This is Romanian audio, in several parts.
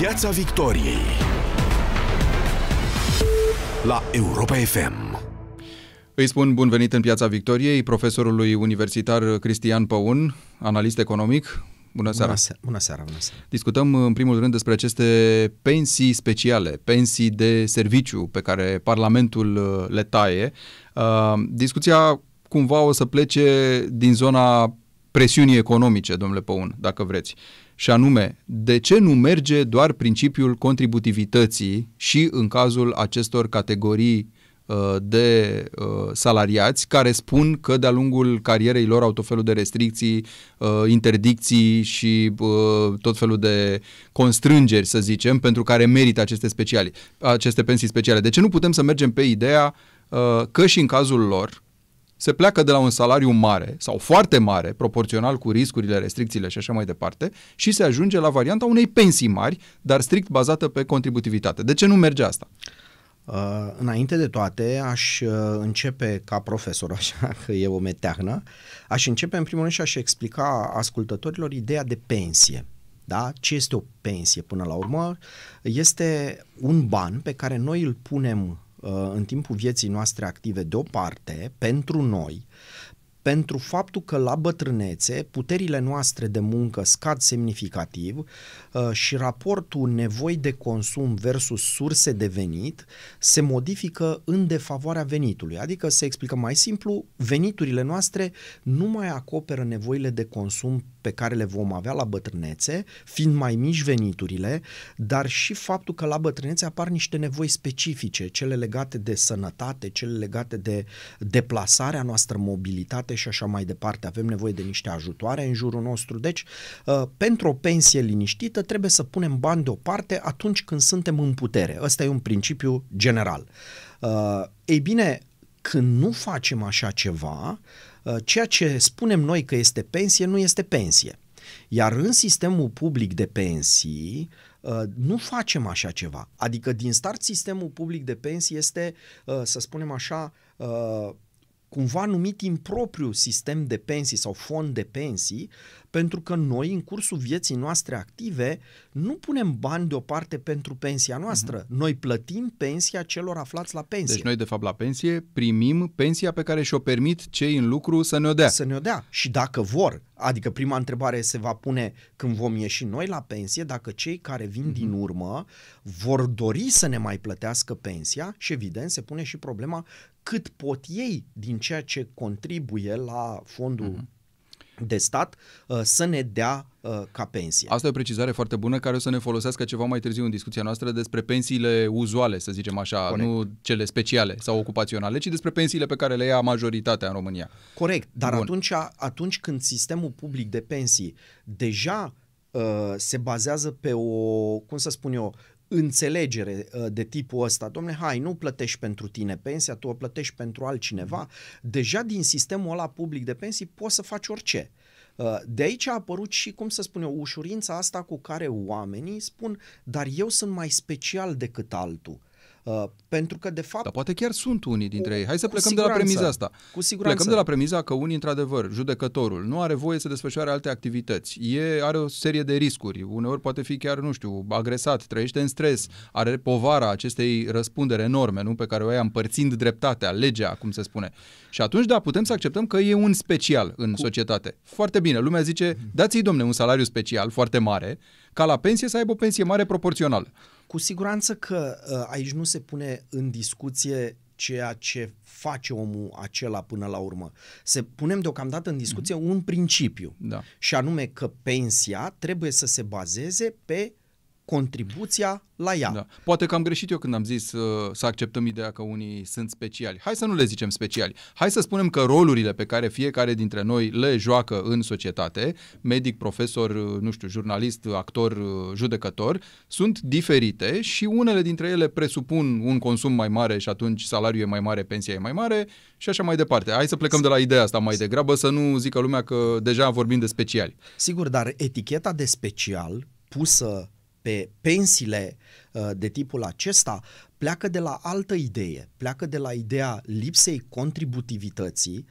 Piața Victoriei la Europa FM. Îi spun bun venit în Piața Victoriei profesorului universitar Cristian Păun, analist economic. Bună seara. Bună seara, bună seara, bună seara. Discutăm în primul rând despre aceste pensii speciale, pensii de serviciu pe care Parlamentul uh, le taie. Uh, discuția cumva o să plece din zona presiunii economice, domnule Păun, dacă vreți. Și anume, de ce nu merge doar principiul contributivității și în cazul acestor categorii uh, de uh, salariați care spun că de-a lungul carierei lor au tot felul de restricții, uh, interdicții și tot felul de constrângeri, să zicem, pentru care merită aceste, speciali, aceste pensii speciale. De ce nu putem să mergem pe ideea că și în cazul lor, se pleacă de la un salariu mare sau foarte mare, proporțional cu riscurile, restricțiile și așa mai departe, și se ajunge la varianta unei pensii mari, dar strict bazată pe contributivitate. De ce nu merge asta? Uh, înainte de toate, aș uh, începe ca profesor, așa că e o meteahnă, aș începe în primul rând și aș explica ascultătorilor ideea de pensie. Da? Ce este o pensie până la urmă? Este un ban pe care noi îl punem Uh, în timpul vieții noastre active deoparte pentru noi, pentru faptul că la bătrânețe puterile noastre de muncă scad semnificativ uh, și raportul nevoi de consum versus surse de venit se modifică în defavoarea venitului. Adică, să explicăm mai simplu, veniturile noastre nu mai acoperă nevoile de consum pe care le vom avea la bătrânețe, fiind mai mici veniturile, dar și faptul că la bătrânețe apar niște nevoi specifice, cele legate de sănătate, cele legate de deplasarea noastră, mobilitate și așa mai departe. Avem nevoie de niște ajutoare în jurul nostru. Deci, uh, pentru o pensie liniștită trebuie să punem bani deoparte atunci când suntem în putere. Ăsta e un principiu general. Uh, ei bine, când nu facem așa ceva, uh, ceea ce spunem noi că este pensie nu este pensie. Iar în sistemul public de pensii, nu facem așa ceva. Adică din start sistemul public de pensii este, să spunem așa, cumva numit impropriu sistem de pensii sau fond de pensii, pentru că noi, în cursul vieții noastre active, nu punem bani deoparte pentru pensia noastră. Uh-huh. Noi plătim pensia celor aflați la pensie. Deci noi, de fapt, la pensie primim pensia pe care și-o permit cei în lucru să ne-o dea. Să ne-o dea. Și dacă vor, adică prima întrebare se va pune când vom ieși noi la pensie, dacă cei care vin uh-huh. din urmă vor dori să ne mai plătească pensia și evident se pune și problema cât pot ei din ceea ce contribuie la fondul uh-huh de stat uh, să ne dea uh, ca pensie. Asta e o precizare foarte bună care o să ne folosească ceva mai târziu în discuția noastră despre pensiile uzuale, să zicem așa, Corect. nu cele speciale sau ocupaționale, ci despre pensiile pe care le ia majoritatea în România. Corect, dar atunci, atunci când sistemul public de pensii deja uh, se bazează pe o, cum să spun eu, înțelegere uh, de tipul ăsta, domne, hai, nu plătești pentru tine pensia, tu o plătești pentru altcineva, mm-hmm. deja din sistemul ăla public de pensii poți să faci orice. Uh, de aici a apărut și, cum să spun eu, ușurința asta cu care oamenii spun, dar eu sunt mai special decât altul. Uh, pentru că, de fapt... Dar poate chiar sunt unii dintre ei. Hai să plecăm de la premiza asta. Cu siguranță. Plecăm de la premiza că unii, într-adevăr, judecătorul, nu are voie să desfășoare alte activități. E, are o serie de riscuri. Uneori poate fi chiar, nu știu, agresat, trăiește în stres, are povara acestei răspundere enorme, nu? Pe care o ia împărțind dreptatea, legea, cum se spune. Și atunci, da, putem să acceptăm că e un special în cu... societate. Foarte bine. Lumea zice, dați-i, domne, un salariu special foarte mare, ca la pensie să aibă o pensie mare proporțională. Cu siguranță că uh, aici nu se pune în discuție ceea ce face omul acela până la urmă. Se punem deocamdată în discuție mm-hmm. un principiu. Da. Și anume că pensia trebuie să se bazeze pe contribuția la ea. Da. Poate că am greșit eu când am zis uh, să acceptăm ideea că unii sunt speciali. Hai să nu le zicem speciali. Hai să spunem că rolurile pe care fiecare dintre noi le joacă în societate, medic, profesor, uh, nu știu, jurnalist, actor, uh, judecător, sunt diferite și unele dintre ele presupun un consum mai mare și atunci salariul e mai mare, pensia e mai mare și așa mai departe. Hai să plecăm de la ideea asta mai degrabă, să nu zică lumea că deja vorbim de speciali. Sigur, dar eticheta de special pusă pe pensiile uh, de tipul acesta pleacă de la altă idee, pleacă de la ideea lipsei contributivității,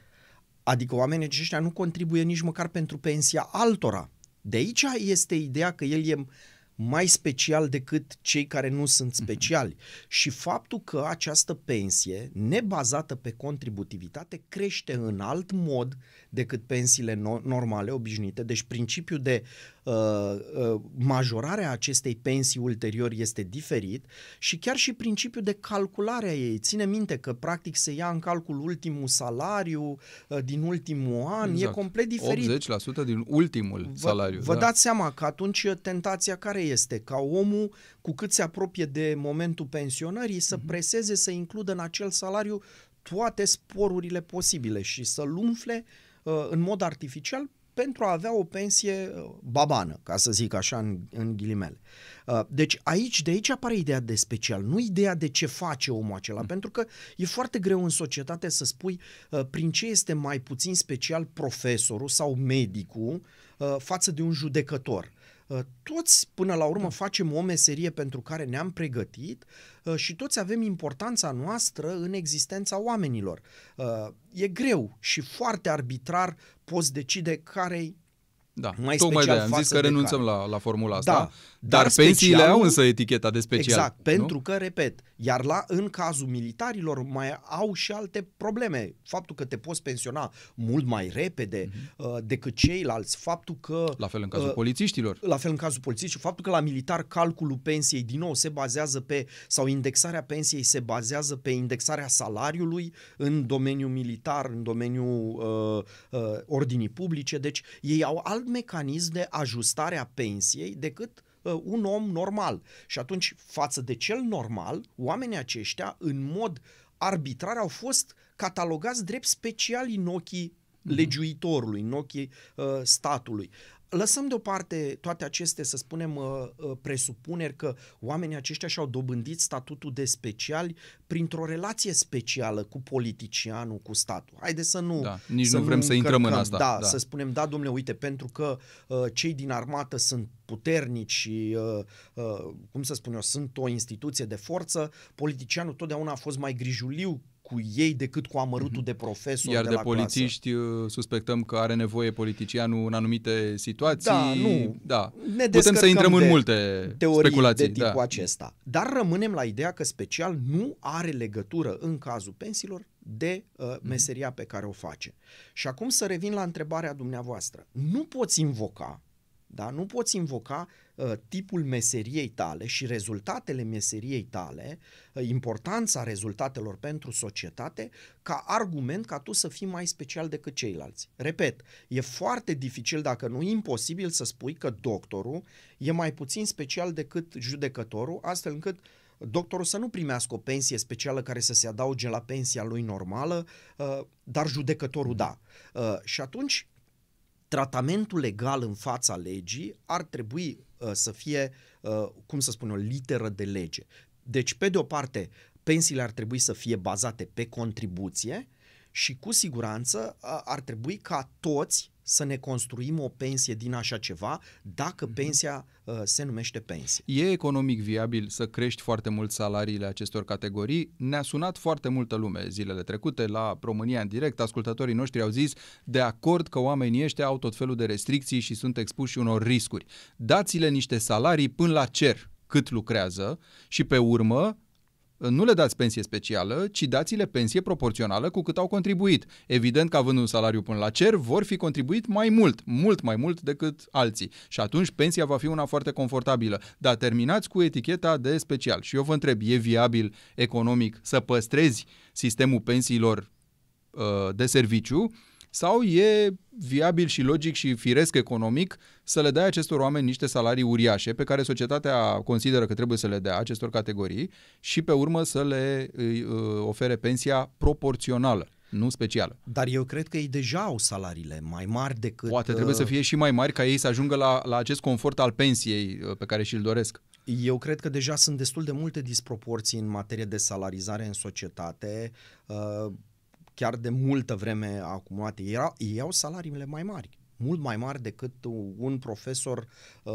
adică oamenii aceștia nu contribuie nici măcar pentru pensia altora. De aici este ideea că el e mai special decât cei care nu sunt speciali. Uh-huh. Și faptul că această pensie, nebazată pe contributivitate, crește în alt mod decât pensiile no- normale, obișnuite. Deci principiul de uh, uh, majorare a acestei pensii ulterior este diferit și chiar și principiul de calculare a ei. Ține minte că practic se ia în calcul ultimul salariu uh, din ultimul an, exact. e complet diferit. 80% din ultimul vă, salariu. Vă da. dați seama că atunci tentația care este? Ca omul, cu cât se apropie de momentul pensionării, să preseze să includă în acel salariu toate sporurile posibile și să-l umfle uh, în mod artificial pentru a avea o pensie uh, babană, ca să zic așa în, în ghilimele. Uh, deci aici, de aici apare ideea de special, nu ideea de ce face omul acela, mm. pentru că e foarte greu în societate să spui uh, prin ce este mai puțin special profesorul sau medicul față de un judecător. Uh, toți, până la urmă, facem o meserie pentru care ne-am pregătit uh, și toți avem importanța noastră în existența oamenilor. Uh, e greu și foarte arbitrar poți decide care da, mai tocmai special de am zis că renunțăm la, la formula asta, da, dar, dar pensiile specialul, au însă eticheta de special. Exact, nu? pentru că, repet, iar la în cazul militarilor mai au și alte probleme. Faptul că te poți pensiona mult mai repede uh-huh. uh, decât ceilalți, faptul că... La fel în cazul uh, polițiștilor. La fel în cazul polițiștilor, faptul că la militar calculul pensiei din nou se bazează pe, sau indexarea pensiei se bazează pe indexarea salariului în domeniul militar, în domeniul uh, uh, ordinii publice, deci ei au alt mecanism de ajustare a pensiei decât uh, un om normal. Și atunci, față de cel normal, oamenii aceștia, în mod arbitrar, au fost catalogați drept speciali în ochii mhm. legiuitorului, în ochii uh, statului. Lăsăm deoparte toate aceste, să spunem, uh, uh, presupuneri că oamenii aceștia și-au dobândit statutul de speciali printr-o relație specială cu politicianul, cu statul. Haideți să nu da, Nici să nu vrem nu să intrăm în asta. Da, da, să spunem, da, domnule, uite, pentru că uh, cei din armată sunt puternici și, uh, uh, cum să spun eu, sunt o instituție de forță, politicianul totdeauna a fost mai grijuliu cu ei decât cu amărutul mm-hmm. de profesor Iar de, de la polițiști clasă. Uh, suspectăm că are nevoie politicianul în anumite situații. Da, nu. Da. Ne Putem să intrăm în multe teorii speculații. de tipul da. acesta. Dar rămânem la ideea că special nu are legătură în cazul pensiilor de uh, meseria pe care o face. Și acum să revin la întrebarea dumneavoastră. Nu poți invoca da? Nu poți invoca uh, tipul meseriei tale și rezultatele meseriei tale, uh, importanța rezultatelor pentru societate, ca argument ca tu să fii mai special decât ceilalți. Repet, e foarte dificil, dacă nu imposibil, să spui că doctorul e mai puțin special decât judecătorul, astfel încât doctorul să nu primească o pensie specială care să se adauge la pensia lui normală, uh, dar judecătorul da. Uh, și atunci tratamentul legal în fața legii ar trebui uh, să fie, uh, cum să spun o literă de lege. Deci, pe de o parte, pensiile ar trebui să fie bazate pe contribuție și cu siguranță uh, ar trebui ca toți să ne construim o pensie din așa ceva dacă mhm. pensia uh, se numește pensie. E economic viabil să crești foarte mult salariile acestor categorii? Ne-a sunat foarte multă lume zilele trecute la România în direct. Ascultătorii noștri au zis de acord că oamenii ăștia au tot felul de restricții și sunt expuși unor riscuri. Dați-le niște salarii până la cer cât lucrează și pe urmă nu le dați pensie specială, ci dați-le pensie proporțională cu cât au contribuit. Evident că având un salariu până la cer, vor fi contribuit mai mult, mult mai mult decât alții. Și atunci pensia va fi una foarte confortabilă. Dar terminați cu eticheta de special. Și eu vă întreb, e viabil economic să păstrezi sistemul pensiilor uh, de serviciu sau e viabil și logic și firesc economic să le dai acestor oameni niște salarii uriașe pe care societatea consideră că trebuie să le dea acestor categorii și pe urmă să le uh, ofere pensia proporțională nu specială. Dar eu cred că ei deja au salariile mai mari decât... Poate trebuie să fie și mai mari ca ei să ajungă la, la acest confort al pensiei pe care și-l doresc. Eu cred că deja sunt destul de multe disproporții în materie de salarizare în societate chiar de multă vreme acumulate. Era, ei au salariile mai mari mult mai mari decât un profesor uh,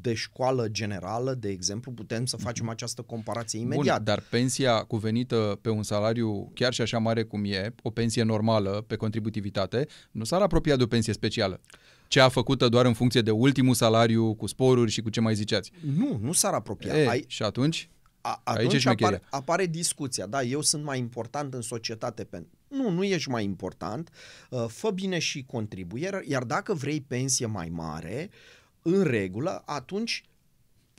de școală generală, de exemplu, putem să facem mhm. această comparație imediat. Bun, dar pensia cuvenită pe un salariu chiar și așa mare cum e, o pensie normală pe contributivitate, nu s-ar apropia de o pensie specială. cea făcută doar în funcție de ultimul salariu, cu sporuri și cu ce mai ziceați. Nu, nu s-ar apropia. E, Ai, Și atunci? a, Aici e atunci șmecheria. apare, apare discuția, da, eu sunt mai important în societate. Pentru... Nu, nu ești mai important, uh, fă bine și contribuie, iar dacă vrei pensie mai mare, în regulă, atunci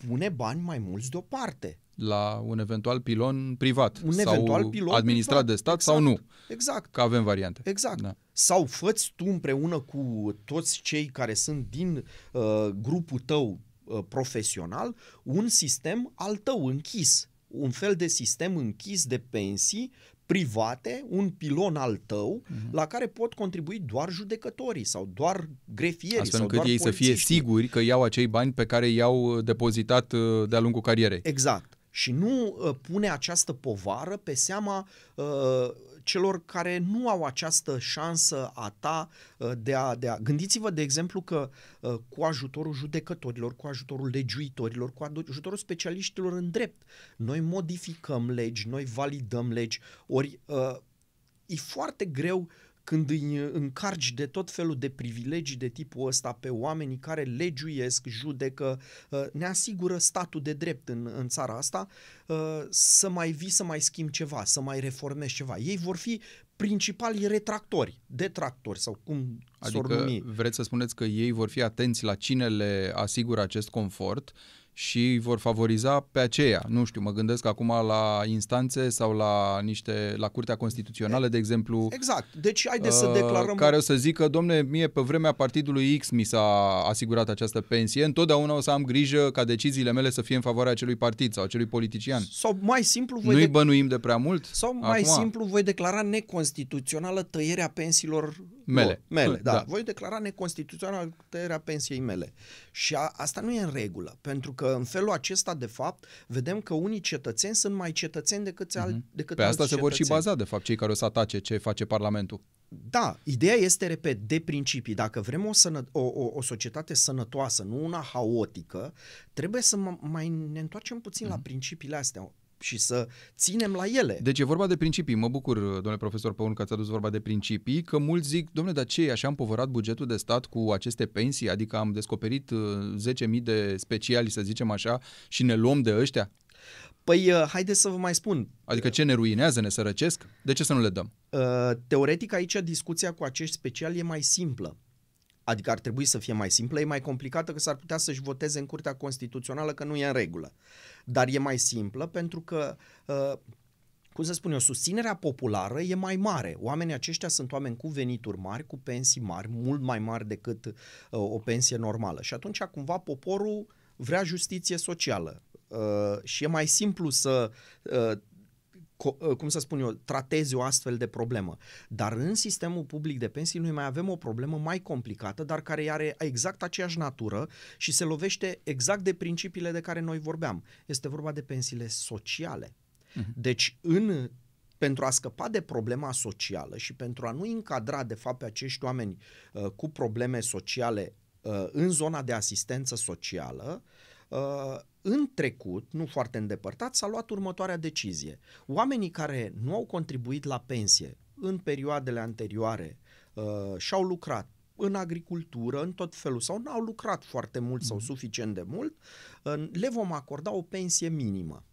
pune bani mai mulți deoparte. La un eventual pilon privat Un sau eventual pilon administrat privat. de stat exact, sau nu. Exact. Că avem variante. Exact. Da. Sau făți tu împreună cu toți cei care sunt din uh, grupul tău uh, profesional un sistem al tău închis. Un fel de sistem închis de pensii private, un pilon al tău, Mhm. uh-huh. la care pot contribui doar judecătorii sau doar grefierii Astfel sau încât doar ei să fie polițiștii. siguri că iau acei bani pe care i-au depozitat uh, de-a lungul carierei. Exact. Și nu uh, pune această povară pe seama uh, celor care nu au această șansă a ta uh, de, a, de a... Gândiți-vă, de exemplu, că uh, cu ajutorul judecătorilor, cu ajutorul legiuitorilor, cu ajutorul specialiștilor în drept, noi modificăm legi, noi validăm legi, ori uh, e foarte greu când îi încarci de tot felul de privilegii de tipul ăsta pe oamenii care legiuiesc, judecă, uh, ne asigură statul de drept în, în țara asta, uh, să mai vii să mai schimbi ceva, să mai reformezi ceva. Ei vor fi principalii retractori, detractori sau cum s-or Adică numi. vreți să spuneți că ei vor fi atenți la cine le asigură acest confort și vor favoriza pe aceea. Nu știu, mă gândesc acum la instanțe sau la niște la Curtea Constituțională, de exemplu, Exact. Deci haideți să uh, declarăm... care o să zică, domne, mie pe vremea partidului X mi s-a asigurat această pensie, întotdeauna o să am grijă ca deciziile mele să fie în favoarea acelui partid sau acelui politician. Sau mai simplu voi Nu-i de- bănuim de prea mult? Sau mai Acum? simplu voi declara neconstituțională tăierea pensiilor Mele. lor. mele da. Da. da. Voi declara neconstituțională tăierea pensiei mele. Și a, asta nu e în regulă, pentru că în felul acesta, de fapt, vedem că unii cetățeni sunt mai cetățeni decât, al, decât Pe asta alți se vor și cetățeni. baza, de fapt, cei care o să atace ce face Parlamentul. Da, ideea este, repet, de principii. Dacă vrem o, sănă, o, o, o societate sănătoasă, nu una haotică, trebuie să m- mai ne întoarcem puțin Mhm. la principiile astea și să ținem la ele. Deci e vorba de principii. Mă bucur, domnule profesor Păun, că ați adus vorba de principii, că mulți zic, domnule, dar ce, e, așa am povărat bugetul de stat cu aceste pensii, adică am descoperit uh, 10.000 de speciali, să zicem așa, și ne luăm de ăștia? Păi, uh, haideți să vă mai spun. Adică ce ne ruinează, ne sărăcesc? De ce să nu le dăm? Uh, Teoretic, aici discuția cu acești speciali e mai simplă. Adică ar trebui să fie mai simplă, e mai complicată că s-ar putea să-și voteze în Curtea Constituțională că nu e în regulă. Dar e mai simplă pentru că, uh, cum să spun eu, susținerea populară e mai mare. Oamenii aceștia sunt oameni cu venituri mari, cu pensii mari, mult mai mari decât uh, o pensie normală. Și atunci, cumva, poporul vrea justiție socială. Uh, și e mai simplu să uh, co- cum să spun eu, tratezi o astfel de problemă. Dar în sistemul public de pensii noi mai avem o problemă mai complicată, dar care are exact aceeași natură și se lovește exact de principiile de care noi vorbeam. Este vorba de pensiile sociale. Deci, în pentru a scăpa de problema socială și pentru a nu încadra, de fapt, pe acești oameni uh, cu probleme sociale uh, în zona de asistență socială, uh, în trecut, nu foarte îndepărtat, s-a luat următoarea decizie. Oamenii care nu au contribuit la pensie în perioadele anterioare uh, și-au lucrat în agricultură, în tot felul, sau n-au lucrat foarte mult sau suficient de mult, uh, le vom acorda o pensie minimă.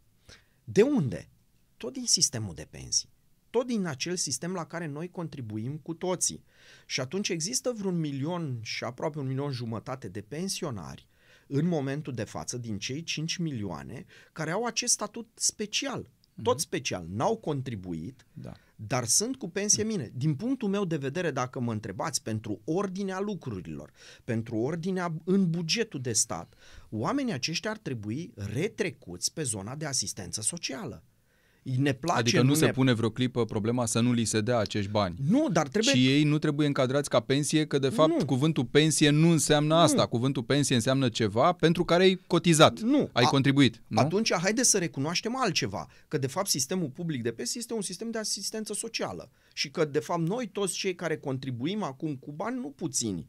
De unde? Tot din sistemul de pensii. Tot din acel sistem la care noi contribuim cu toții. Și atunci există vreun milion și aproape un milion jumătate de pensionari în momentul de față din cei 5 milioane care au acest statut special. Tot special. N-au contribuit, Da. dar sunt cu pensie mine. Din punctul meu de vedere, dacă mă întrebați pentru ordinea lucrurilor, pentru ordinea în bugetul de stat, oamenii aceștia ar trebui retrecuți pe zona de asistență socială. Ne place, Adică nu, nu se ne... pune vreo clipă problema să nu li se dea acești bani. Nu, dar trebuie... Și ei nu trebuie încadrați ca pensie, că de fapt Nu. cuvântul pensie nu înseamnă asta. Cuvântul pensie înseamnă ceva pentru care ai cotizat, Nu. ai A- contribuit. Nu? Atunci, haideți să recunoaștem altceva, că de fapt sistemul public de pensii este un sistem de asistență socială și că de fapt noi toți cei care contribuim acum cu bani, nu puțini, uh,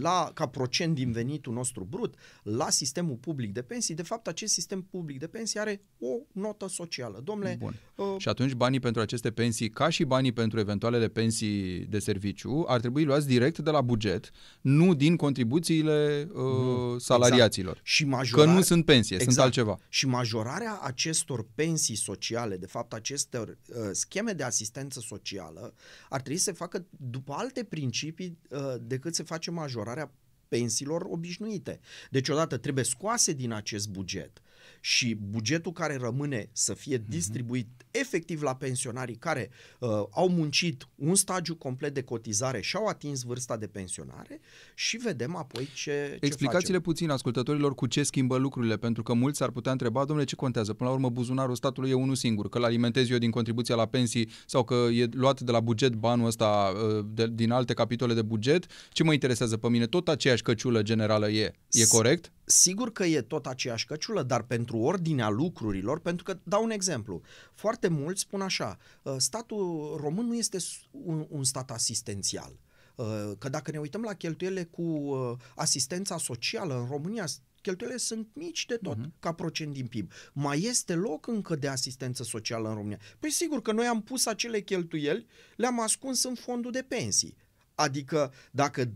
la, ca procent din venitul nostru brut la sistemul public de pensii, de fapt acest sistem public de pensii are o notă socială. Domnule, Bun. Uh, și atunci banii pentru aceste pensii, ca și banii pentru eventualele pensii de serviciu, ar trebui luați direct de la buget, nu din contribuțiile uh, mm, salariaților. Exact. Și majorare, că nu sunt pensie, exact. sunt altceva. Și majorarea acestor pensii sociale, de fapt aceste uh, scheme de asistență socială, ar trebui să se facă după alte principii uh, decât se face majorarea pensiilor obișnuite. Deci odată trebuie scoase din acest buget și bugetul care rămâne să fie mhm. distribuit efectiv la pensionarii care uh, au muncit un stagiu complet de cotizare și au atins vârsta de pensionare și vedem apoi ce, ce Explicați-le puțin ascultătorilor cu ce schimbă lucrurile, pentru că mulți ar putea întreba, domnule, ce contează? Până la urmă, buzunarul statului e unul singur, că îl alimentez eu din contribuția la pensii sau că e luat de la buget banul ăsta uh, de, din alte capitole de buget, ce mă interesează pe mine? Tot aceeași căciulă generală e. E corect? Sigur că e tot aceeași căciulă, dar pentru ordinea lucrurilor, pentru că, dau un exemplu, foarte mulți spun așa, uh, statul român nu este un, un stat asistențial. Uh, că dacă ne uităm la cheltuielile cu uh, asistența socială în România, cheltuielile sunt mici de tot uh-huh. ca procent din PIB. Mai este loc încă de asistență socială în România? Păi sigur că noi am pus acele cheltuieli, le-am ascuns în fondul de pensii. Adică dacă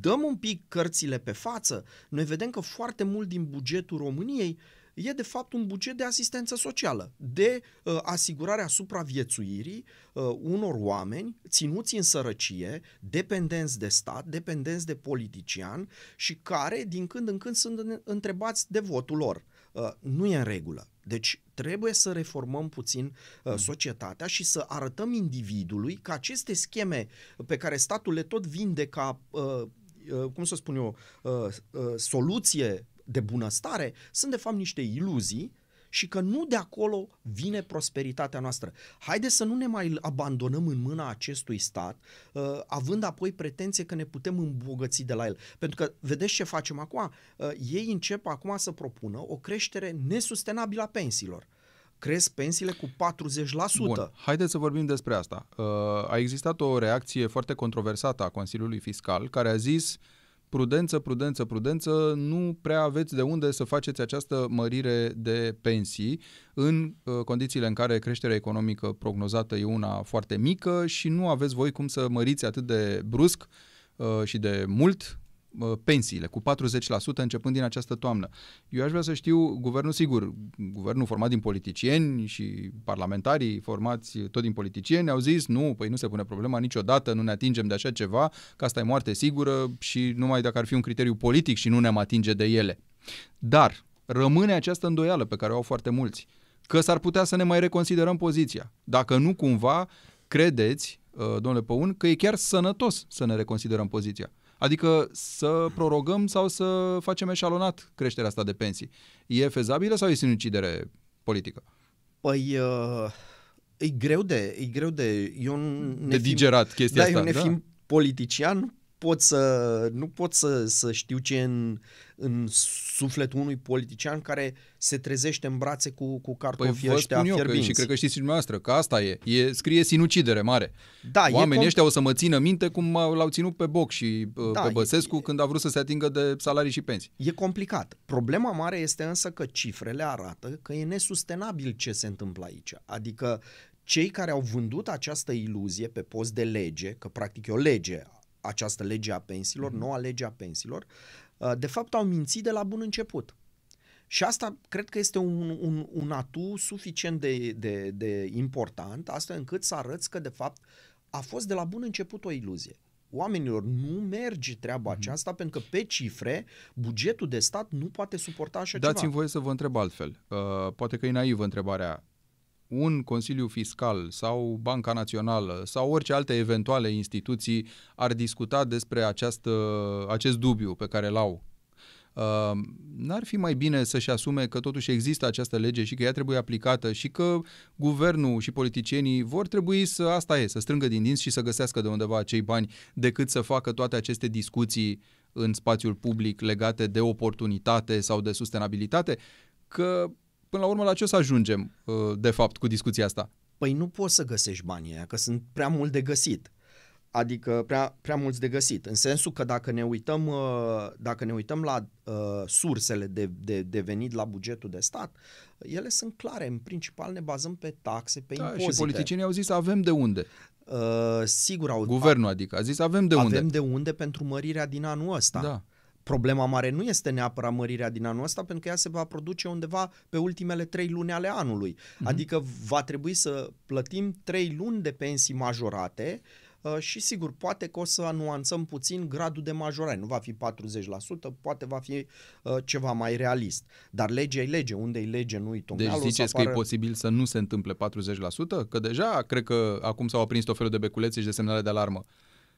dăm un pic cărțile pe față, noi vedem că foarte mult din bugetul României e de fapt un buget de asistență socială, de uh, asigurarea supraviețuirii uh, unor oameni ținuți în sărăcie, dependenți de stat, dependenți de politician și care din când în când sunt întrebați de votul lor. Uh, nu e în regulă. Deci trebuie să reformăm puțin uh, mm. societatea și să arătăm individului că aceste scheme pe care statul le tot vinde ca, uh, uh, cum să spun eu, uh, uh, soluție de bunăstare, sunt de fapt niște iluzii și că nu de acolo vine prosperitatea noastră. Haide să nu ne mai abandonăm în mâna acestui stat, uh, având apoi pretenție că ne putem îmbogăți de la el. Pentru că, vedeți ce facem acum? Uh, ei încep acum să propună o creștere nesustenabilă a pensiilor cresc pensiile cu 40%. Bun, haideți să vorbim despre asta. Uh, a existat o reacție foarte controversată a Consiliului Fiscal care a zis uh, prudență, prudență, prudență, nu prea aveți de unde să faceți această mărire de pensii. În uh, condițiile în care creșterea economică prognozată e una foarte mică și nu aveți voi cum să măriți atât de brusc uh, și de mult pensiile cu 40% începând din această toamnă. Eu aș vrea să știu, guvernul sigur, guvernul format din politicieni și parlamentarii formați tot din politicieni au zis nu, păi nu se pune problema niciodată, nu ne atingem de așa ceva, că asta e moarte sigură și numai dacă ar fi un criteriu politic și nu ne-am atinge de ele. Dar rămâne această îndoială pe care o au foarte mulți, că s-ar putea să ne mai reconsiderăm poziția. Dacă nu cumva credeți, uh, domnule Păun, că e chiar sănătos să ne reconsiderăm poziția. Adică să prorogăm sau să facem eșalonat creșterea asta de pensii. E fezabilă sau e sinucidere politică? Păi uh, e greu de, e greu de, eu de digerat chestia da, asta. Eu ne da? politician, pot să, nu pot să, să știu ce în, în sufletul unui politician care se trezește în brațe cu, cu cartofii păi ăștia eu că, și cred că știți și dumneavoastră că asta e. e scrie sinucidere mare. Da, Oamenii ăștia o să mă țină minte cum l-au ținut pe Boc și da, pe Băsescu e, când a vrut să se atingă de salarii și pensii. E complicat. Problema mare este însă că cifrele arată că e nesustenabil ce se întâmplă aici. Adică cei care au vândut această iluzie pe post de lege, că practic e o lege această lege a pensiilor, mm-hmm. noua lege a pensiilor, uh, de fapt au mințit de la bun început. Și asta cred că este un, un, un atu suficient de, de, de important, astfel încât să arăți că, de fapt, a fost de la bun început o iluzie. Oamenilor nu merge treaba mm-hmm. aceasta pentru că pe cifre bugetul de stat nu poate suporta așa Dați-mi ceva. Dați-mi voie să vă întreb altfel. Uh, poate că e naivă întrebarea un Consiliu Fiscal sau Banca Națională sau orice alte eventuale instituții ar discuta despre această, acest dubiu pe care l-au. Uh, n-ar fi mai bine să-și asume că totuși există această lege și că ea trebuie aplicată și că guvernul și politicienii vor trebui să, asta e, să strângă din dinți și să găsească de undeva acei bani decât să facă toate aceste discuții în spațiul public legate de oportunitate sau de sustenabilitate, că până la urmă la ce o să ajungem, uh, de fapt, cu discuția asta? Păi nu poți să găsești banii aia, că sunt prea mult de găsit. Adică prea, prea mulți de găsit. În sensul că dacă ne uităm, uh, dacă ne uităm la uh, sursele de, de, de venit la bugetul de stat, ele sunt clare. În principal ne bazăm pe taxe, pe Da, impozite. și politicienii au zis avem de unde. Uh, sigur au Guvernul adică a zis avem de avem unde. de unde pentru mărirea din anul ăsta. Da. Problema mare nu este neapărat mărirea din anul ăsta, pentru că ea se va produce undeva pe ultimele trei luni ale anului. Mhm. Mm-hmm. Adică va trebui să plătim trei luni de pensii majorate uh, și sigur, poate că o să nuanțăm puțin gradul de majorare. Nu va fi 40%, poate va fi uh, ceva mai realist. Dar legea e lege. Unde e lege, nu-i Deci tocmeală. o să ziceți că e apară- posibil să nu se întâmple 40%? Că deja cred că acum s-au aprins tot felul de beculețe și de semnale de alarmă.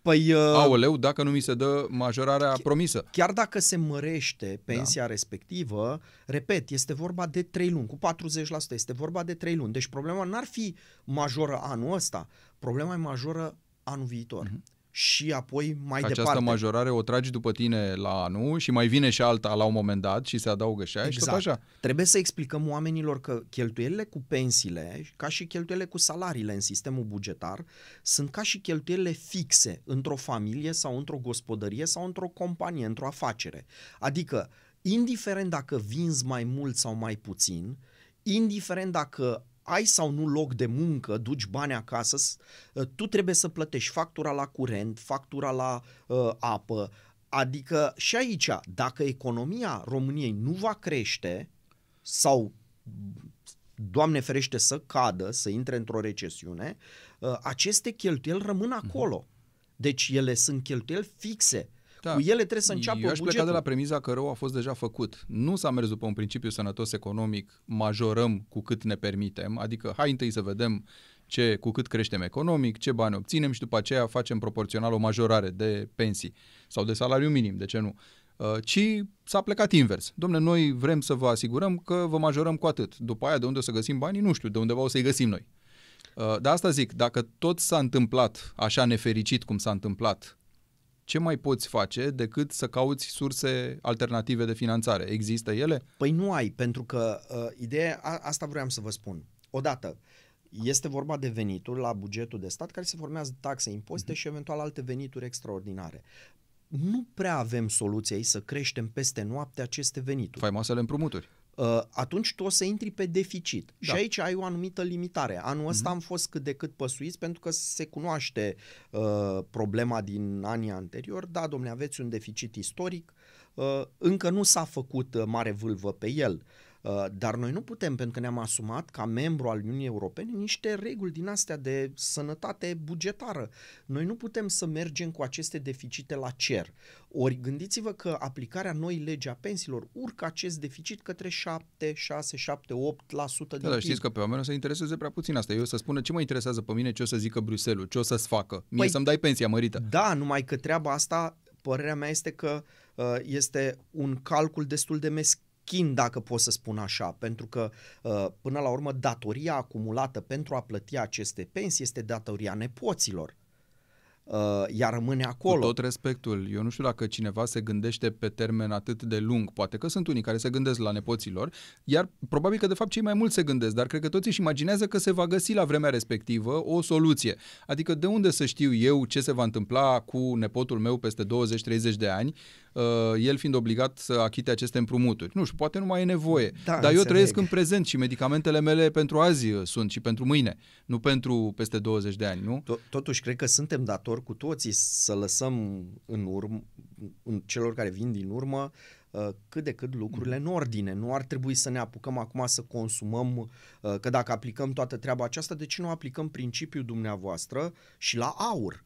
Păi, uh, Aoleu, dacă nu mi se dă majorarea promisă. Chiar dacă se mărește pensia da. respectivă, repet, este vorba de 3 luni, cu 40%, este vorba de 3 luni. Deci problema n-ar fi majoră anul ăsta, problema e majoră anul viitor. Uh-huh. Și apoi mai Această departe. majorare o tragi după tine la anul și mai vine și alta la un moment dat și se adaugă și aia și tot așa. Trebuie să explicăm oamenilor că cheltuielile cu pensiile, ca și cheltuielile cu salariile în sistemul bugetar, sunt ca și cheltuielile fixe într-o familie sau într-o gospodărie sau într-o companie, într-o afacere. Adică, indiferent dacă vinzi mai mult sau mai puțin, indiferent dacă ai sau nu loc de muncă, duci bani acasă, s- tu trebuie să plătești factura la curent, factura la uh, apă. Adică și aici, dacă economia României nu va crește sau Doamne ferește să cadă, să intre într-o recesiune, uh, aceste cheltuieli rămân acolo. Deci ele sunt cheltuieli fixe. Da. Cu ele trebuie să înceapă Eu aș bugetul. pleca de la premiza că rău a fost deja făcut. Nu s-a mers după un principiu sănătos economic, majorăm cu cât ne permitem, adică hai întâi să vedem ce, cu cât creștem economic, ce bani obținem și după aceea facem proporțional o majorare de pensii sau de salariu minim, de ce nu? Uh, ci s-a plecat invers. Domne, noi vrem să vă asigurăm că vă majorăm cu atât. După aia, de unde o să găsim banii, nu știu, de undeva o să-i găsim noi. Uh, De asta zic, dacă tot s-a întâmplat așa nefericit cum s-a întâmplat, ce mai poți face decât să cauți surse alternative de finanțare? Există ele? Păi nu ai, pentru că uh, ideea, a, asta vreau să vă spun. Odată, este vorba de venituri la bugetul de stat care se formează taxe, impozite uh-huh. și eventual alte venituri extraordinare. Nu prea avem soluția aici să creștem peste noapte aceste venituri. Faimoasele împrumuturi. Uh, atunci tu o să intri pe deficit. Da. Și Da. aici ai o anumită limitare. Anul ăsta am fost cât de cât păsuiți pentru că se cunoaște uh, problema din anii anteriori. Da, domnule, aveți un deficit istoric, uh, încă nu s-a făcut uh, mare vâlvă pe el. Uh, dar noi nu putem, pentru că ne-am asumat ca membru al Uniunii Europene niște reguli din astea de sănătate bugetară. Noi nu putem să mergem cu aceste deficite la cer. Ori gândiți-vă că aplicarea noii legi a pensiilor urcă acest deficit către 7, 6, 7, 8% din Da, dar PIB. știți că pe oameni o să intereseze prea puțin asta. Eu o să spună ce mă interesează pe mine, ce o să zică Bruselul, ce o să-ți facă. Mie Păi- să-mi dai pensia mărită. Da, numai că treaba asta, părerea mea este că uh, este un calcul destul de meschin, dacă pot să spun așa, pentru că uh, până la urmă datoria acumulată pentru a plăti aceste pensii este datoria nepoților. Uh, ea rămâne Cu acolo. tot respectul, eu nu știu dacă cineva se gândește pe termen atât de lung. Poate că sunt unii care se gândesc la nepoților, iar probabil că de fapt cei mai mulți se gândesc, dar cred că toți își imaginează că se va găsi la vremea respectivă o soluție. Adică de unde să știu eu ce se va întâmpla cu nepotul meu peste 20-30 de ani, uh, el fiind obligat să achite aceste împrumuturi. Nu știu, poate nu mai e nevoie. Da, dar eu înțeleg. trăiesc în prezent și medicamentele mele pentru azi uh, sunt și pentru mâine, nu pentru peste 20 de ani, nu? To- Totuși, cred că suntem datori cu toții să lăsăm în urmă, în celor care vin din urmă, uh, cât de cât lucrurile în ordine. Nu ar trebui să ne apucăm acum să consumăm, uh, că dacă aplicăm toată treaba aceasta, de ce nu aplicăm principiul dumneavoastră și la aur?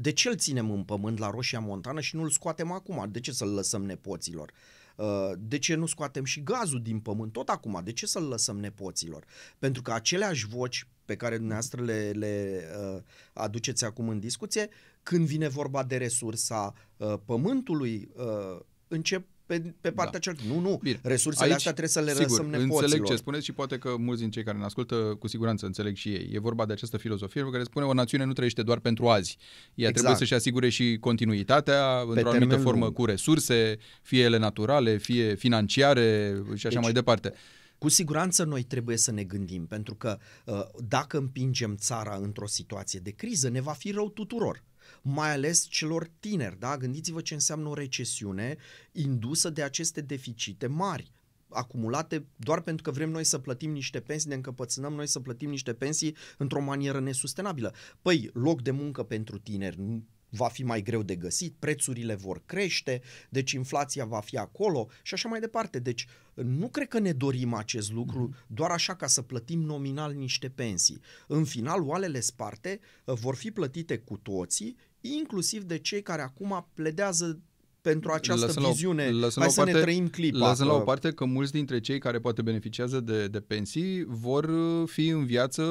De ce îl ținem în pământ la roșia montană și nu îl scoatem acum? De ce să-l lăsăm nepoților? Uh, De ce nu scoatem și gazul din pământ tot acum? De ce să-l lăsăm nepoților? Pentru că aceleași voci pe care dumneavoastră le, le uh, aduceți acum în discuție, când vine vorba de resursa uh, pământului, uh, încep pe, pe partea Da. cealaltă. Nu, nu, Bine. resursele Aici, astea trebuie să le sigur, lăsăm nepoților. Înțeleg ce spuneți și poate că mulți din cei care ne ascultă cu siguranță înțeleg și ei. E vorba de această filozofie care spune o națiune nu trăiește doar pentru azi. Ea Exact. trebuie să-și asigure și continuitatea într-o anumită termen formă lung. cu resurse, fie ele naturale, fie financiare și așa Deci, mai departe. Cu siguranță noi trebuie să ne gândim, pentru că uh, dacă împingem țara într-o situație de criză, ne va fi rău tuturor. Mai ales celor tineri. Da? Gândiți-vă ce înseamnă o recesiune indusă de aceste deficite mari acumulate doar pentru că vrem noi să plătim niște pensii, ne încăpățânăm noi să plătim niște pensii într-o manieră nesustenabilă. Păi, loc de muncă pentru tineri, va fi mai greu de găsit, prețurile vor crește, deci inflația va fi acolo și așa mai departe. Deci nu cred că ne dorim acest lucru doar așa ca să plătim nominal niște pensii. În final, oalele sparte uh, vor fi plătite cu toții, inclusiv de cei care acum pledează pentru această lăsăm viziune. La, Hai să parte, ne trăim clipa. Lăsăm la o parte că mulți dintre cei care poate beneficiază de, de pensii vor uh, fi în viață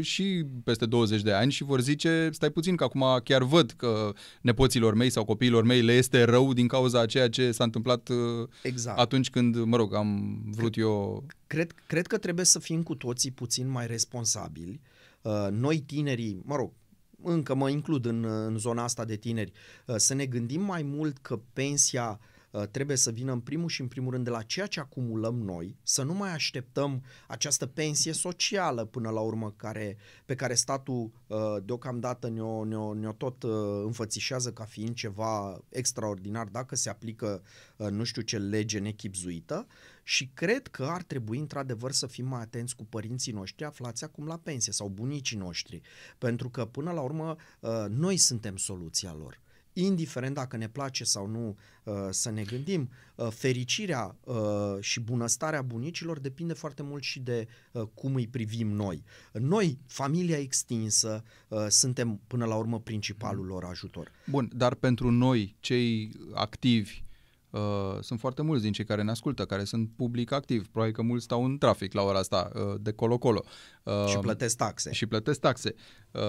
și peste 20 de ani și vor zice, stai puțin că acum chiar văd că nepoților mei sau copiilor mei le este rău din cauza a ceea ce s-a întâmplat uh, exact. atunci când, mă rog, am vrut cred, eu... Cred, cred că trebuie să fim cu toții puțin mai responsabili. Uh, noi tinerii, mă rog, încă mă includ în, în zona asta de tineri, uh, să ne gândim mai mult că pensia uh, trebuie să vină în primul și în primul rând de la ceea ce acumulăm noi, să nu mai așteptăm această pensie socială până la urmă care, pe care statul uh, deocamdată ne-o, ne-o, ne-o tot înfățișează ca fiind ceva extraordinar dacă se aplică nu știu ce lege nechipzuită și cred că ar trebui într-adevăr să fim mai atenți cu părinții noștri aflați acum la pensie sau bunicii noștri, pentru că până la urmă uh, noi suntem soluția lor indiferent dacă ne place sau nu uh, să ne gândim, uh, fericirea și bunăstarea bunicilor depinde foarte mult și de cum îi privim noi. Noi, familia extinsă, suntem până la urmă principalul lor ajutor. Bun, dar pentru noi, cei activi, Uh, sunt foarte mulți din cei care ne ascultă, care sunt public activ. Probabil că mulți stau în trafic la ora asta, uh, de colo-colo. Uh, și plătesc taxe. Și plătesc taxe. Uh,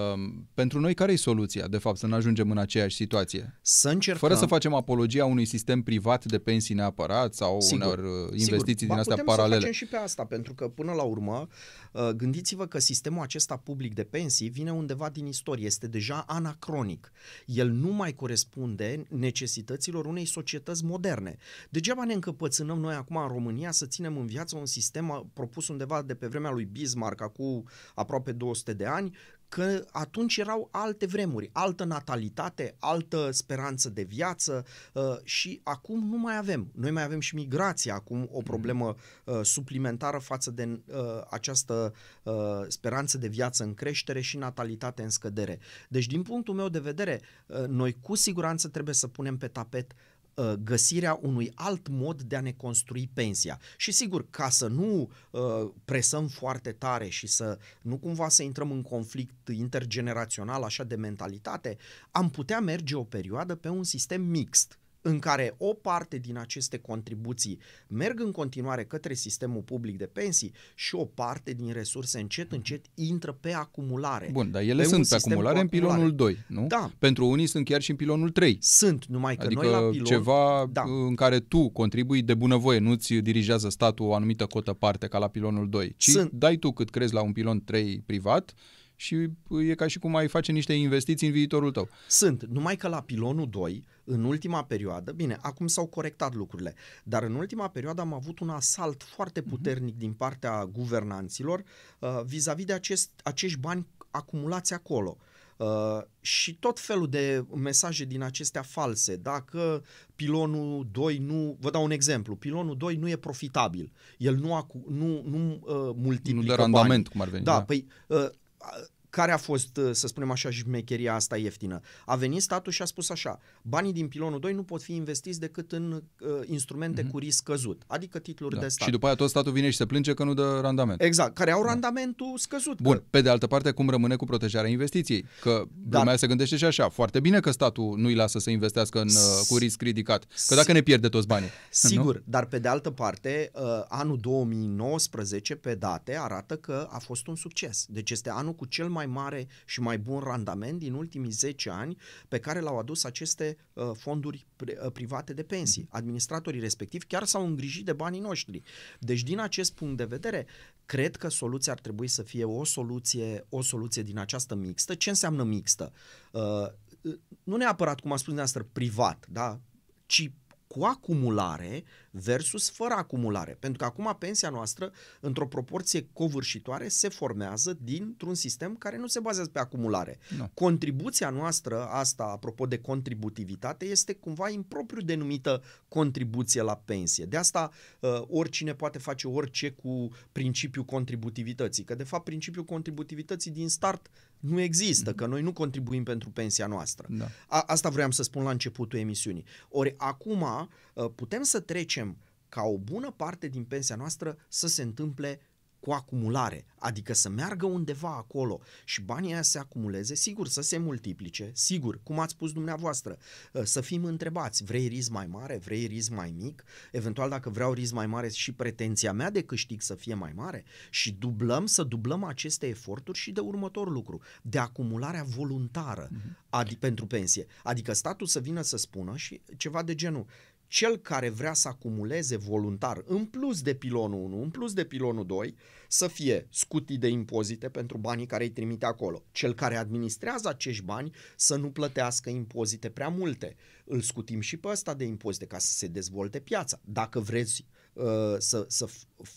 pentru noi, care e soluția, de fapt, să nu ajungem în aceeași situație? Să încercăm... Fără să facem apologia unui sistem privat de pensii neapărat sau sigur, unor uh, investiții sigur. din astea ba, paralele. Să facem și pe asta, pentru că, până la urmă, uh, gândiți-vă că sistemul acesta public de pensii vine undeva din istorie, este deja anacronic. El nu mai corespunde necesităților unei societăți moderne. Degeaba ne încăpățânăm noi acum în România să ținem în viață un sistem propus undeva de pe vremea lui Bismarck, acum aproape 200 de ani, că atunci erau alte vremuri, altă natalitate, altă speranță de viață uh, și acum nu mai avem. Noi mai avem și migrația acum o problemă uh, suplimentară față de uh, această uh, speranță de viață în creștere și natalitate în scădere. Deci din punctul meu de vedere, uh, noi cu siguranță trebuie să punem pe tapet Uh, găsirea unui alt mod de a ne construi pensia. Și sigur, ca să nu uh, presăm foarte tare și să nu cumva să intrăm în conflict intergenerațional așa de mentalitate, am putea merge o perioadă pe un sistem mixt în care o parte din aceste contribuții merg în continuare către sistemul public de pensii și o parte din resurse încet, încet intră pe acumulare. Bun, dar ele pe sunt pe acumulare în pilonul 2, nu? Da. Pentru unii sunt chiar și în pilonul 3. Sunt, numai că adică noi la pilon... ceva da. în care tu contribui de bunăvoie, nu-ți dirigează statul o anumită cotă parte ca la pilonul 2, ci sunt. dai tu cât crezi la un pilon 3 privat și e ca și cum ai face niște investiții în viitorul tău. Sunt, numai că la pilonul 2, în ultima perioadă, bine, acum s-au corectat lucrurile, dar în ultima perioadă am avut un asalt foarte mhm. puternic uh-huh. din partea guvernanților uh, vis-a-vis de acest, acești bani acumulați acolo. Uh, și tot felul de mesaje din acestea false. Dacă pilonul 2 nu, vă dau un exemplu, pilonul 2 nu e profitabil, el nu, acu, nu, nu uh, multiplică Nu de randament, banii. cum ar veni. Da, da. păi uh, uh, care a fost, uh, să spunem așa, șmecheria asta ieftină? A venit statul și a spus așa, banii din pilonul 2 nu pot fi investiți decât în uh, instrumente mm-hmm. cu risc scăzut, adică titluri da. de stat. Și după aia tot statul vine și se plânge că nu dă randament. Exact, care au da. randamentul scăzut. Bun, că... pe de altă parte, cum rămâne cu protejarea investiției? Că Dar... lumea se gândește și așa, foarte bine că statul nu-i lasă să investească în, uh, cu risc ridicat, că dacă ne pierde toți banii. Sigur, nu? dar pe de altă parte, uh, anul 2019 pe date arată că a fost un succes. Deci este anul cu cel mai mare și mai bun randament din ultimii 10 ani pe care l-au adus aceste uh, fonduri pri- uh, private de pensii. Mhm. Administratorii respectivi chiar s-au îngrijit de banii noștri. Deci din acest punct de vedere, cred că soluția ar trebui să fie o soluție, o soluție din această mixtă. Ce înseamnă mixtă? Uh, nu neapărat, cum a spus dumneavoastră, privat, da? ci cu acumulare versus fără acumulare. Pentru că acum pensia noastră, într-o proporție covârșitoare, se formează dintr-un sistem care nu se bazează pe acumulare. Nu. Contribuția noastră, asta apropo de contributivitate, este cumva impropriu denumită contribuție la pensie. De asta uh, oricine poate face orice cu principiul contributivității, că de fapt principiul contributivității din start nu există, că noi nu contribuim pentru pensia noastră. Da. A, asta vreau să spun la începutul emisiunii. Ori acum uh, putem să trecem ca o bună parte din pensia noastră să se întâmple cu acumulare, adică să meargă undeva acolo și banii aia se acumuleze, sigur să se multiplice, sigur, cum ați spus dumneavoastră, uh, să fim întrebați, vrei risc mai mare, vrei risc mai mic, eventual dacă vreau risc mai mare și pretenția mea de câștig să fie mai mare? Și dublăm, să dublăm aceste eforturi și de următor lucru, de acumularea voluntară uh-huh. adi- pentru pensie, adică statul să vină să spună și ceva de genul, cel care vrea să acumuleze voluntar în plus de pilonul 1, în plus de pilonul 2, să fie scutit de impozite pentru banii care îi trimite acolo. Cel care administrează acești bani să nu plătească impozite prea multe. Îl scutim și pe ăsta de impozite ca să se dezvolte piața. Dacă vreți uh, să, să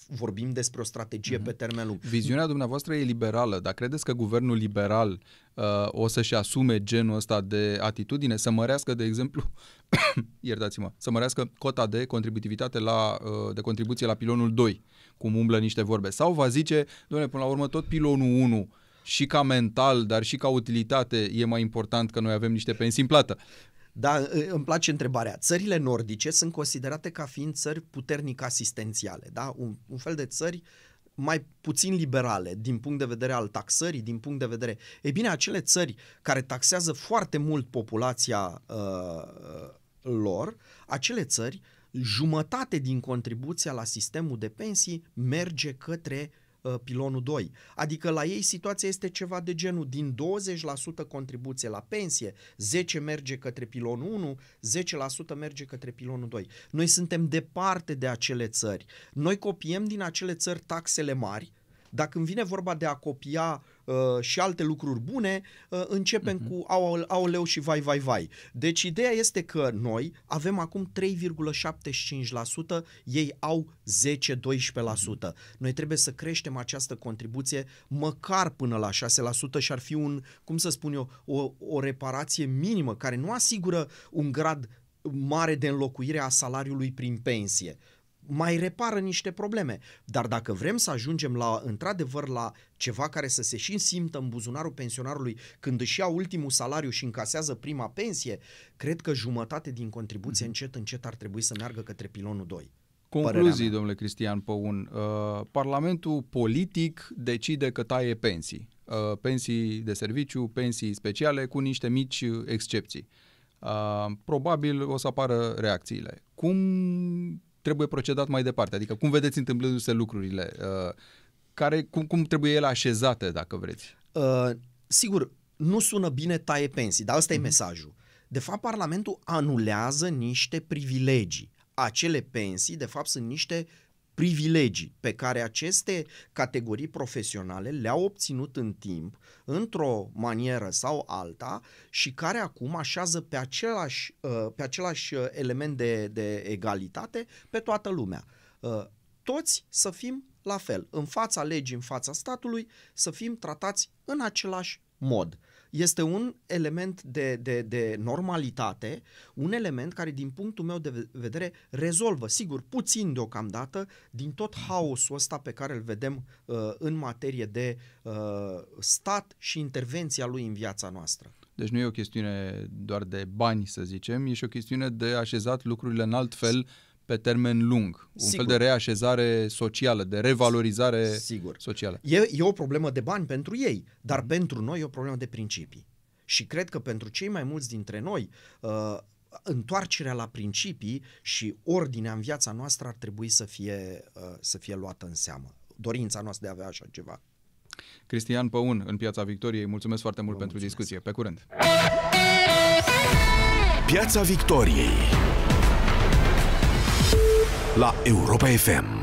vorbim despre o strategie mm-hmm. pe termen lung. Viziunea dumneavoastră e liberală, dar credeți că guvernul liberal uh, o să-și asume genul ăsta de atitudine, să mărească, de exemplu, iertați-mă, să mărească cota de contributivitate la, uh, de contribuție la pilonul 2, cum umblă niște vorbe, sau va zice, domnule, până la urmă tot pilonul 1 și ca mental, dar și ca utilitate e mai important că noi avem niște pensii în plată. Da, îmi place întrebarea. Țările nordice sunt considerate ca fiind țări puternic asistențiale, da? Un, un fel de țări mai puțin liberale din punct de vedere al taxării, din punct de vedere... E bine, acele țări care taxează foarte mult populația uh, lor, acele țări, jumătate din contribuția la sistemul de pensii merge către uh, Uh, pilonul 2. Adică la ei situația este ceva de genul din 20% contribuție la pensie, 10 merge către pilonul 1, 10% merge către pilonul 2. Noi suntem departe de acele țări. Noi copiem din acele țări taxele mari, dacă când vine vorba de a copia uh, și alte lucruri bune, uh, începem uh-huh. cu au, aoleu și vai, vai, vai. Deci ideea este că noi avem acum 3,75%, ei au 10-12%. Uh-huh. Noi trebuie să creștem această contribuție măcar până la 6% și ar fi un, cum să spun eu, o, o reparație minimă care nu asigură un grad mare de înlocuire a salariului prin pensie mai repară niște probleme. Dar dacă vrem să ajungem la, într-adevăr, la ceva care să se și simtă în buzunarul pensionarului când își ia ultimul salariu și încasează prima pensie, cred că jumătate din contribuție mm-hmm. încet, încet ar trebui să meargă către pilonul 2. Concluzii, domnule Cristian Păun. Uh, Parlamentul politic decide că taie pensii. Uh, pensii de serviciu, pensii speciale, cu niște mici excepții. Uh, probabil o să apară reacțiile. Cum trebuie procedat mai departe? Adică cum vedeți întâmplându-se lucrurile? Uh, care, cum, cum trebuie ele așezate, dacă vreți? Uh, sigur, nu sună bine taie pensii, dar ăsta mm-hmm. e mhm. mesajul. De fapt, Parlamentul anulează niște privilegii. Acele pensii, de fapt, sunt niște privilegii pe care aceste categorii profesionale le-au obținut în timp, într-o manieră sau alta, și care acum așează pe același, uh, pe același uh, element de, de egalitate pe toată lumea. Uh, toți să fim la fel, în fața legii, în fața statului, să fim tratați în același mod este un element de, de, de normalitate, un element care, din punctul meu de vedere, rezolvă, sigur, puțin deocamdată, din tot haosul ăsta pe care îl vedem uh, în materie de uh, stat și intervenția lui în viața noastră. Deci nu e o chestiune doar de bani, să zicem, e și o chestiune de așezat lucrurile în alt fel pe termen lung. Un Sigur. fel de reașezare socială, de revalorizare Sigur. socială. E, e o problemă de bani pentru ei, dar mm. pentru noi e o problemă de principii. Și cred că pentru cei mai mulți dintre noi, uh, întoarcerea la principii și ordinea în viața noastră ar trebui să fie, uh, să fie luată în seamă. Dorința noastră de a avea așa ceva. Cristian Păun, în Piața Victoriei, mulțumesc foarte mult Vă pentru mulțumesc. discuție. Pe curând! Piața Victoriei la Europa FM.